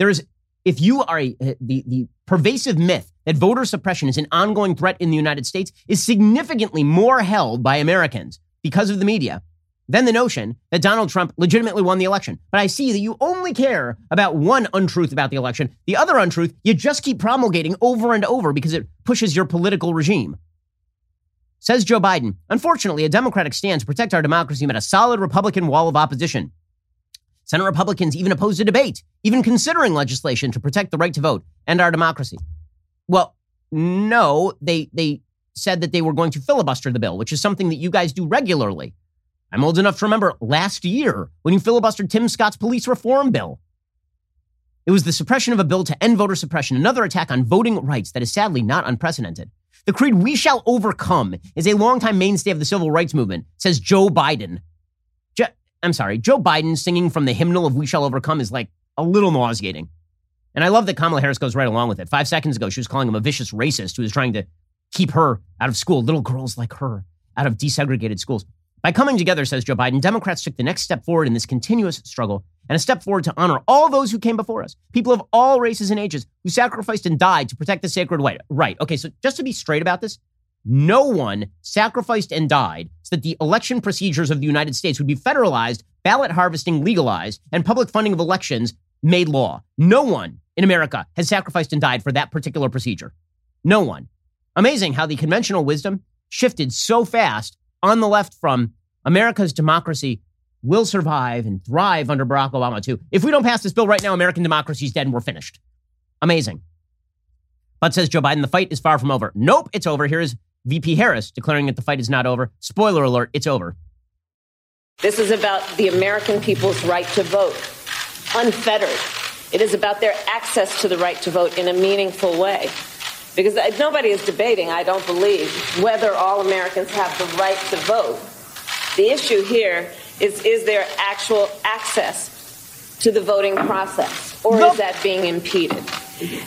There is, if you are a, eh, the, the pervasive myth that voter suppression is an ongoing threat in the United States is significantly more held by Americans because of the media than the notion that Donald Trump legitimately won the election. But I see that you only care about one untruth about the election. The other untruth, you just keep promulgating over and over because it pushes your political regime. Says Joe Biden, unfortunately, a Democratic stand to protect our democracy met a solid Republican wall of opposition. Senate Republicans even opposed a debate, even considering legislation to protect the right to vote and our democracy. Well, no, they they said that they were going to filibuster the bill, which is something that you guys do regularly. I'm old enough to remember last year when you filibustered Tim Scott's police reform bill. It was the suppression of a bill to end voter suppression, another attack on voting rights that is sadly not unprecedented. The creed we shall overcome is a longtime mainstay of the civil rights movement, says Joe Biden, I'm sorry, Joe Biden singing from the hymnal of We Shall Overcome is like a little nauseating. And I love that Kamala Harris goes right along with it. Five seconds ago, she was calling him a vicious racist who was trying to keep her out of school, little girls like her out of desegregated schools. By coming together, says Joe Biden, Democrats took the next step forward in this continuous struggle and a step forward to honor all those who came before us, people of all races and ages who sacrificed and died to protect the sacred right. Right. Okay, so just to be straight about this, no one sacrificed and died so that the election procedures of the United States would be federalized, ballot harvesting legalized, and public funding of elections made law. No one in America has sacrificed and died for that particular procedure. No one. Amazing how the conventional wisdom shifted so fast on the left from America's democracy will survive and thrive under Barack Obama, too. If we don't pass this bill right now, American democracy is dead and we're finished. Amazing. But says Joe Biden, the fight is far from over. Nope, it's over. Here is VP Harris declaring that the fight is not over. Spoiler alert, it's over. This is about the American people's right to vote, unfettered. It is about their access to the right to vote in a meaningful way. Because nobody is debating, I don't believe, whether all Americans have the right to vote. The issue here is is there actual access to the voting process, or is that being impeded?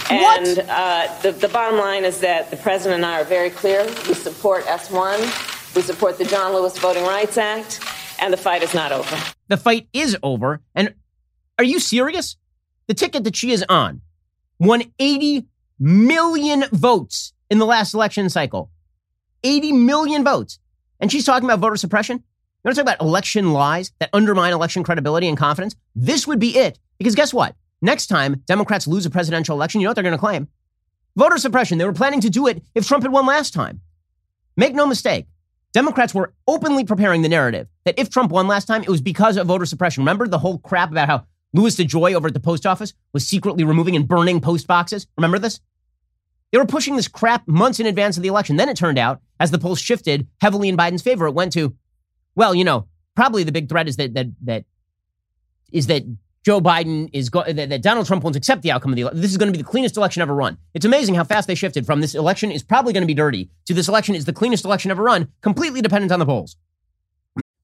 And uh, the, the bottom line is that the president and I are very clear. We support S1. We support the John Lewis Voting Rights Act. And the fight is not over. The fight is over. And are you serious? The ticket that she is on won 80 million votes in the last election cycle. 80 million votes. And she's talking about voter suppression. You want to talk about election lies that undermine election credibility and confidence? This would be it. Because guess what? Next time Democrats lose a presidential election, you know what they're going to claim? Voter suppression. They were planning to do it if Trump had won last time. Make no mistake, Democrats were openly preparing the narrative that if Trump won last time, it was because of voter suppression. Remember the whole crap about how Louis DeJoy over at the post office was secretly removing and burning post boxes? Remember this? They were pushing this crap months in advance of the election. Then it turned out, as the polls shifted heavily in Biden's favor, it went to, well, you know, probably the big threat is that that that is that Joe Biden is go- that, that Donald Trump won't accept the outcome of the election. This is going to be the cleanest election ever run. It's amazing how fast they shifted from this election is probably going to be dirty to this election is the cleanest election ever run, completely dependent on the polls.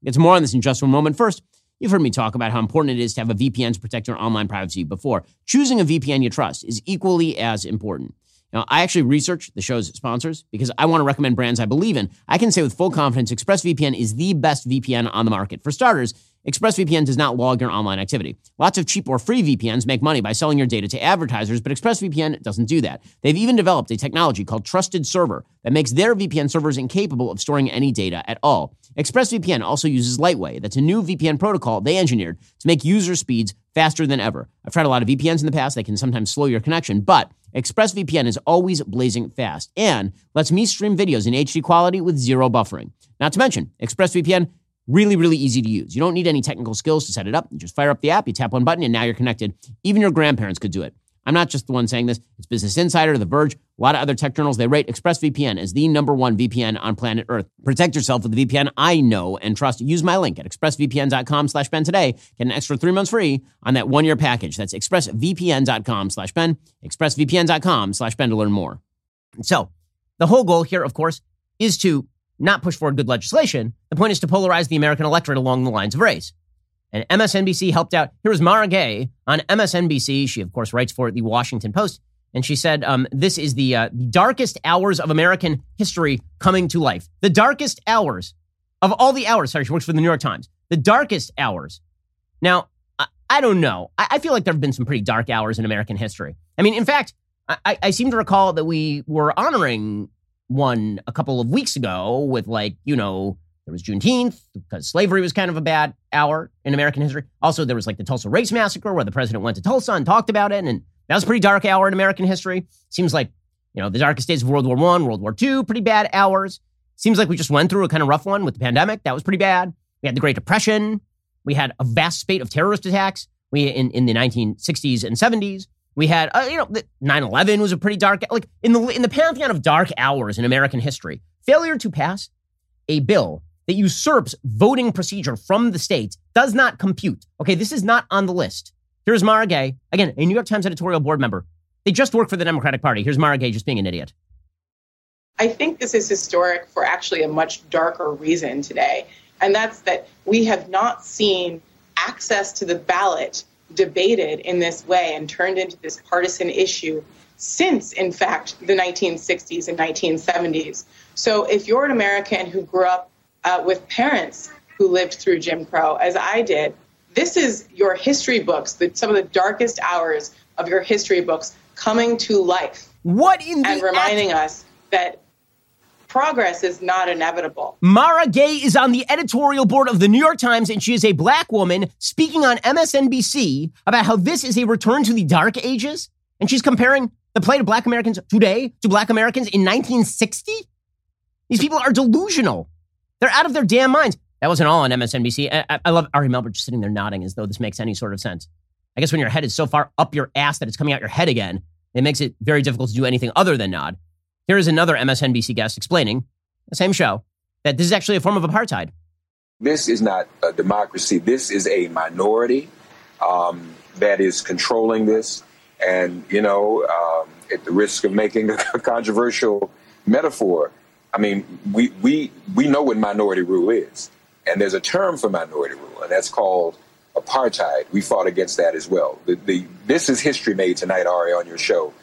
It's more on this in just one moment. First, you've heard me talk about how important it is to have a VPN to protect your online privacy before. Choosing a VPN you trust is equally as important. Now, I actually research the show's sponsors because I want to recommend brands I believe in. I can say with full confidence ExpressVPN is the best VPN on the market. For starters, ExpressVPN does not log your online activity. Lots of cheap or free VPNs make money by selling your data to advertisers, but ExpressVPN doesn't do that. They've even developed a technology called Trusted Server that makes their VPN servers incapable of storing any data at all. ExpressVPN also uses Lightway. That's a new VPN protocol they engineered to make user speeds faster than ever. I've tried a lot of VPNs in the past. They can sometimes slow your connection, but ExpressVPN is always blazing fast and lets me stream videos in HD quality with zero buffering. Not to mention, ExpressVPN Really, really easy to use. You don't need any technical skills to set it up. You just fire up the app, you tap one button, and now you're connected. Even your grandparents could do it. I'm not just the one saying this. It's Business Insider, The Verge, a lot of other tech journals. They rate ExpressVPN as the number one VPN on planet Earth. Protect yourself with the VPN I know and trust. Use my link at expressvpn.com slash Ben today. Get an extra three months free on that one-year package. That's expressvpn.com slash Ben, expressvpn.com slash Ben to learn more. So the whole goal here, of course, is to not push forward good legislation. The point is to polarize the American electorate along the lines of race. And MSNBC helped out. Here was Mara Gay on MSNBC. She, of course, writes for the Washington Post. And she said, um, This is the, uh, darkest hours of American history coming to life. The darkest hours of all the hours. Sorry, she works for the New York Times. The darkest hours. Now, I, I don't know. I, I, feel like there have been some pretty dark hours in American history. I mean, in fact, I, I seem to recall that we were honoring one a couple of weeks ago with like, you know, there was Juneteenth because slavery was kind of a bad hour in American history. Also, there was like the Tulsa Race Massacre where the president went to Tulsa and talked about it. And that was a pretty dark hour in American history. Seems like, you know, the darkest days of World War One, World War Two, pretty bad hours. Seems like we just went through a kind of rough one with the pandemic. That was pretty bad. We had the Great Depression. We had a vast spate of terrorist attacks. We in, in the 1960s and 70s. We had, uh, you know, 9/11 was a pretty dark, like in the in the pantheon of dark hours in American history. Failure to pass a bill that usurps voting procedure from the states does not compute. Okay, this is not on the list. Here's Mara Gay, again, a New York Times editorial board member. They just work for the Democratic Party. Here's Mara Gay just being an idiot. I think this is historic for actually a much darker reason today, and that's that we have not seen access to the ballot debated in this way and turned into this partisan issue since, in fact, the 1960s and 1970s. So if you're an American who grew up uh, with parents who lived through Jim Crow, as I did, this is your history books, the, some of the darkest hours of your history books coming to life. What in the and reminding us that progress is not inevitable. Mara Gay is on the editorial board of the New York Times, and she is a black woman speaking on MSNBC about how this is a return to the dark ages. And she's comparing the plight of black Americans today to black Americans in 1960. These people are delusional. They're out of their damn minds. That wasn't all on MSNBC. I, I love Ari Melber just sitting there nodding as though this makes any sort of sense. I guess when your head is so far up your ass that it's coming out your head again, it makes it very difficult to do anything other than nod. Here is another MSNBC guest explaining the same show that this is actually a form of apartheid. This is not a democracy. This is a minority um, that is controlling this. And, you know, um, at the risk of making a *laughs* controversial metaphor, I mean, we, we, we know what minority rule is. And there's a term for minority rule, and that's called apartheid. We fought against that as well. The, the, this is history made tonight, Ari, on your show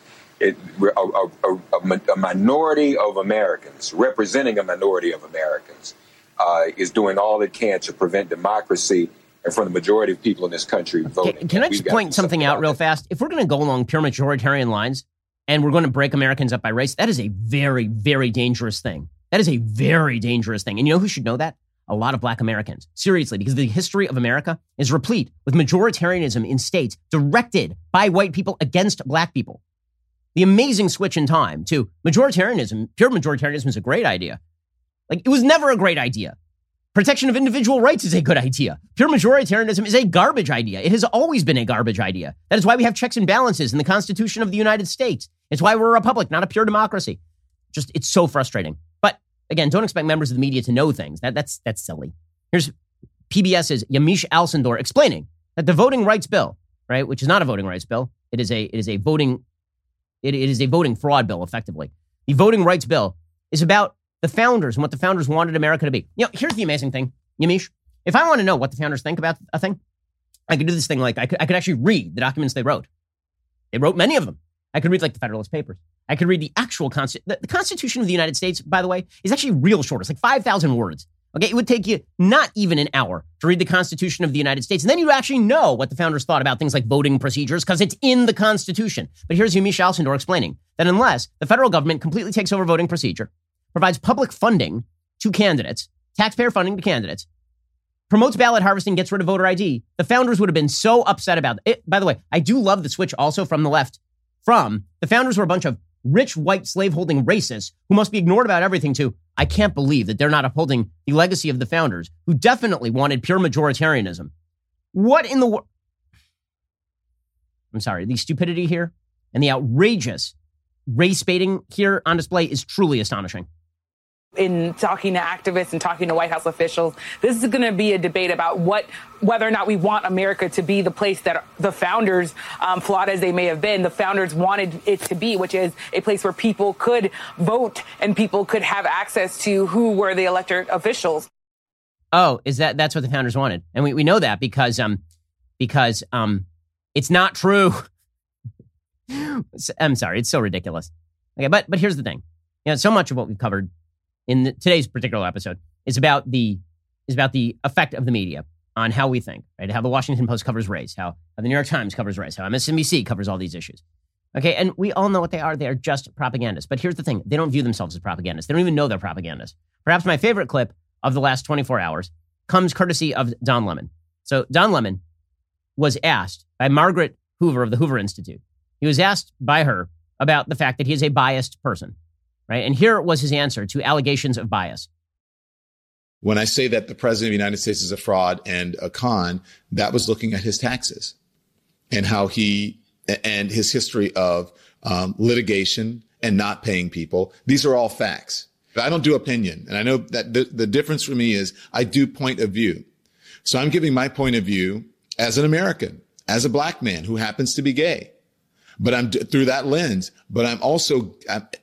it, a, a, a, a, minority of Americans, representing a minority of Americans, uh, is doing all it can to prevent democracy and for the majority of people in this country voting. Can, can I just point something, out real fast? If we're going to go along pure majoritarian lines and we're going to break Americans up by race, that is a very, very dangerous thing. That is a very dangerous thing. And you know who should know that? A lot of black Americans. Seriously, because the history of America is replete with majoritarianism in states directed by white people against black people the amazing switch in time to majoritarianism. Pure majoritarianism is a great idea. Like, it was never a great idea. Protection of individual rights is a good idea. Pure majoritarianism is a garbage idea. It has always been a garbage idea. That is why we have checks and balances in the Constitution of the United States. It's why we're a republic, not a pure democracy. Just, it's so frustrating. But again, don't expect members of the media to know things. That, that's, that's silly. Here's PBS's Yamiche Alcindor explaining that the voting rights bill, right, which is not a voting rights bill, it is a, it is a voting, it, it is a voting fraud bill, effectively. The voting rights bill is about the founders and what the founders wanted America to be. You know, here's the amazing thing, Yamiche. If I want to know what the founders think about a thing, I could do this thing like I could, I could actually read the documents they wrote. They wrote many of them. I could read like the Federalist Papers. I could read the actual Constitution. The, the Constitution of the United States, by the way, is actually real short. It's like 5,000 words. Okay, it would take you not even an hour to read the Constitution of the United States. And then you actually know what the founders thought about things like voting procedures because it's in the Constitution. But here's Yamiche Alcindor explaining that unless the federal government completely takes over voting procedure, provides public funding to candidates, taxpayer funding to candidates, promotes ballot harvesting, gets rid of voter ID, the founders would have been so upset about it. By the way, I do love the switch also from the left. From the founders were a bunch of rich white slaveholding racists who must be ignored about everything to I can't believe that they're not upholding the legacy of the founders who definitely wanted pure majoritarianism. What in the world? I'm sorry, the stupidity here and the outrageous race baiting here on display is truly astonishing in talking to activists and talking to White House officials, this is going to be a debate about what, whether or not we want America to be the place that the founders, um, flawed as they may have been, the founders wanted it to be, which is a place where people could vote and people could have access to who were the elected officials. Oh, is that that's what the founders wanted, and we, we know that because um because um it's not true. *laughs* I'm sorry, it's so ridiculous. Okay, but but here's the thing. You know, so much of what we've covered in the, today's particular episode is about the is about the effect of the media on how we think, right? How the Washington Post covers race, how, how the New York Times covers race, how MSNBC covers all these issues. Okay, and we all know what they are. They are just propagandists. But here's the thing they don't view themselves as propagandists. They don't even know they're propagandists. Perhaps my favorite clip of the last 24 hours comes courtesy of Don Lemon. So, Don Lemon was asked by Margaret Hoover of the Hoover Institute. He was asked by her about the fact that he is a biased person right? And here was his answer to allegations of bias. When I say that the president of the United States is a fraud and a con, that was looking at his taxes and how he and his history of um, litigation and not paying people. These are all facts. I don't do opinion. And I know that the, the difference for me is I do point of view. So I'm giving my point of view as an American, as a black man who happens to be gay but I'm through that lens. But I'm also,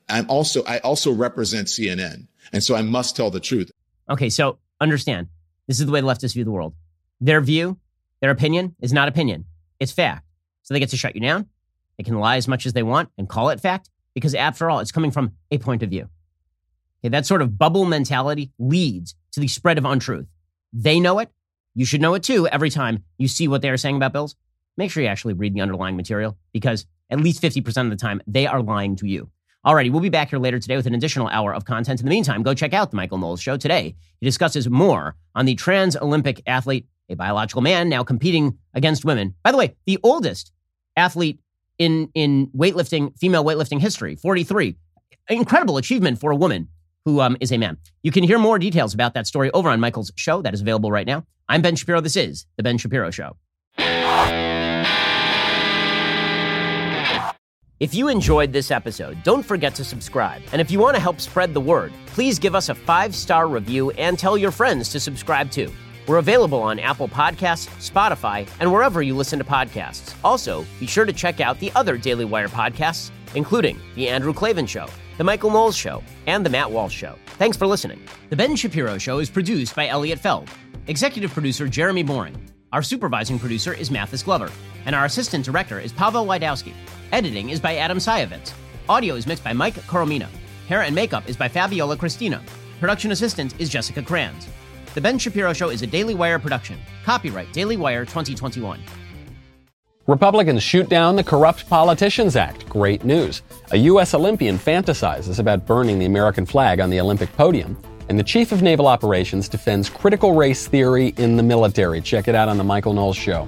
I'm, also, I also represent CNN. And so I must tell the truth. Okay. So understand this is the way the leftists view the world. Their view, their opinion is not opinion. It's fact. So they get to shut you down. They can lie as much as they want and call it fact because after all, it's coming from a point of view. Okay. That sort of bubble mentality leads to the spread of untruth. They know it. You should know it too every time you see what they are saying about bills. Make sure you actually read the underlying material because at least 50% of the time, they are lying to you. Alrighty, we'll be back here later today with an additional hour of content. In the meantime, go check out the Michael Knowles Show today. He discusses more on the trans Olympic athlete, a biological man now competing against women. By the way, the oldest athlete in, in weightlifting, female weightlifting history, 43. Incredible achievement for a woman who um, is a man. You can hear more details about that story over on Michael's show that is available right now. I'm Ben Shapiro. This is The Ben Shapiro Show. If you enjoyed this episode, don't forget to subscribe. And if you want to help spread the word, please give us a five star review and tell your friends to subscribe too. We're available on Apple Podcasts, Spotify, and wherever you listen to podcasts. Also, be sure to check out the other Daily Wire podcasts, including The Andrew Klavan Show, The Michael Knowles Show, and The Matt Walsh Show. Thanks for listening. The Ben Shapiro Show is produced by Elliot Feld, executive producer Jeremy Boring. Our supervising producer is Mathis Glover, and our assistant director is Pavel Lydowski. Editing is by Adam Sajovic. Audio is mixed by Mike Coromina. Hair and makeup is by Fabiola Cristina. Production assistant is Jessica Kranz. The Ben Shapiro Show is a Daily Wire production. Copyright Daily Wire 2021. Republicans shoot down the Corrupt Politicians Act. Great news. A U.S. Olympian fantasizes about burning the American flag on the Olympic podium. And the Chief of Naval Operations defends critical race theory in the military. Check it out on The Michael Knowles Show.